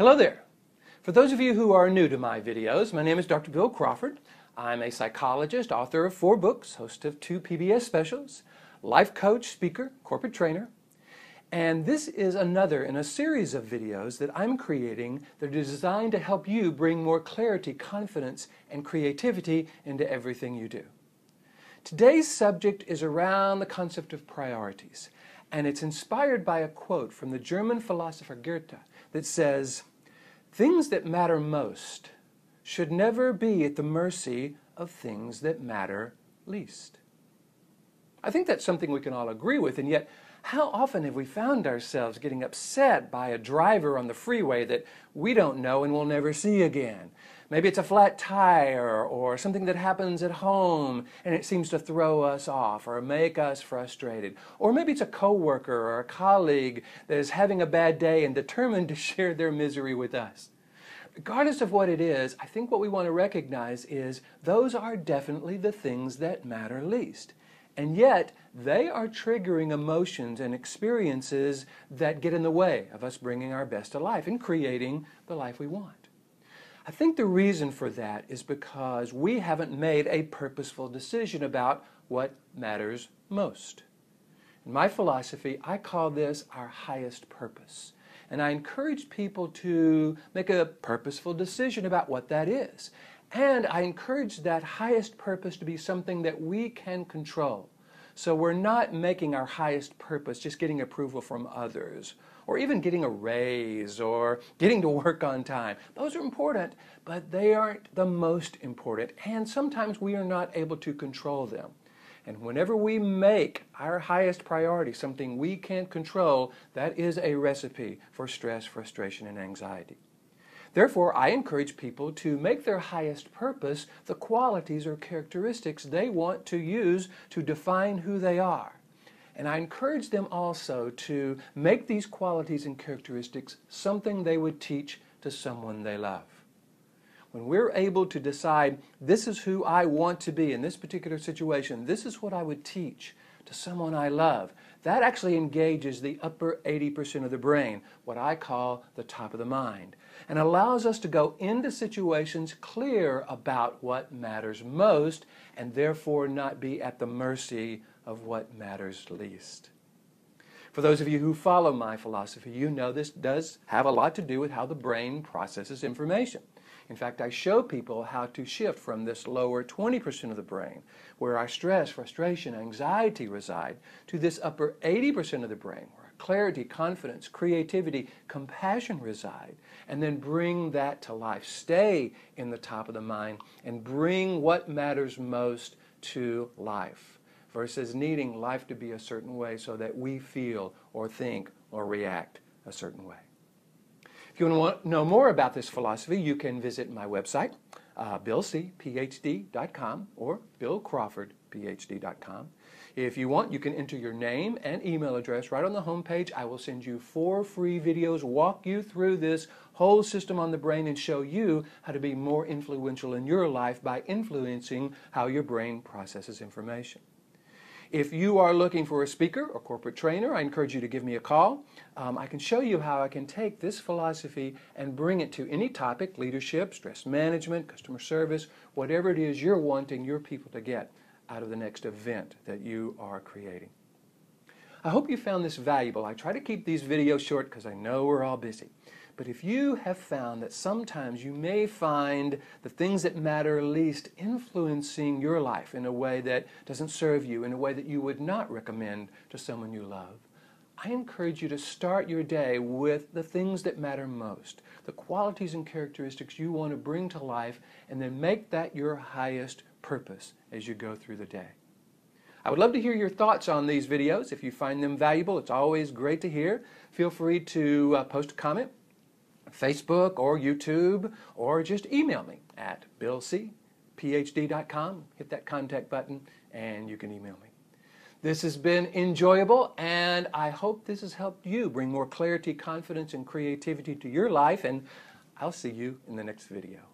Hello there. For those of you who are new to my videos, my name is Dr. Bill Crawford. I'm a psychologist, author of four books, host of two PBS specials, life coach, speaker, corporate trainer. And this is another in a series of videos that I'm creating that are designed to help you bring more clarity, confidence, and creativity into everything you do. Today's subject is around the concept of priorities, and it's inspired by a quote from the German philosopher Goethe that says, Things that matter most should never be at the mercy of things that matter least. I think that's something we can all agree with, and yet how often have we found ourselves getting upset by a driver on the freeway that we don't know and will never see again? Maybe it's a flat tire or something that happens at home and it seems to throw us off or make us frustrated. Or maybe it's a coworker or a colleague that is having a bad day and determined to share their misery with us. Regardless of what it is, I think what we want to recognize is those are definitely the things that matter least. And yet, they are triggering emotions and experiences that get in the way of us bringing our best to life and creating the life we want. I think the reason for that is because we haven't made a purposeful decision about what matters most. In my philosophy, I call this our highest purpose. And I encourage people to make a purposeful decision about what that is. And I encourage that highest purpose to be something that we can control. So we're not making our highest purpose just getting approval from others or even getting a raise or getting to work on time. Those are important, but they aren't the most important. And sometimes we are not able to control them. And whenever we make our highest priority something we can't control, that is a recipe for stress, frustration, and anxiety. Therefore, I encourage people to make their highest purpose the qualities or characteristics they want to use to define who they are. And I encourage them also to make these qualities and characteristics something they would teach to someone they love. When we're able to decide, this is who I want to be in this particular situation, this is what I would teach to someone I love, that actually engages the upper 80% of the brain, what I call the top of the mind, and allows us to go into situations clear about what matters most and therefore not be at the mercy of what matters least. For those of you who follow my philosophy, you know this does have a lot to do with how the brain processes information. In fact, I show people how to shift from this lower 20% of the brain, where our stress, frustration, anxiety reside, to this upper 80% of the brain, where clarity, confidence, creativity, compassion reside, and then bring that to life. Stay in the top of the mind and bring what matters most to life versus needing life to be a certain way so that we feel or think or react a certain way. If you want to know more about this philosophy, you can visit my website, uh, billcphd.com or billcrawfordphd.com. If you want, you can enter your name and email address right on the homepage. I will send you four free videos, walk you through this whole system on the brain, and show you how to be more influential in your life by influencing how your brain processes information. If you are looking for a speaker or corporate trainer, I encourage you to give me a call. Um, I can show you how I can take this philosophy and bring it to any topic leadership, stress management, customer service, whatever it is you're wanting your people to get out of the next event that you are creating. I hope you found this valuable. I try to keep these videos short because I know we're all busy. But if you have found that sometimes you may find the things that matter least influencing your life in a way that doesn't serve you, in a way that you would not recommend to someone you love, I encourage you to start your day with the things that matter most, the qualities and characteristics you want to bring to life, and then make that your highest purpose as you go through the day. I would love to hear your thoughts on these videos. If you find them valuable, it's always great to hear. Feel free to uh, post a comment Facebook or YouTube, or just email me at billcphd.com. Hit that contact button and you can email me. This has been enjoyable, and I hope this has helped you bring more clarity, confidence, and creativity to your life. And I'll see you in the next video.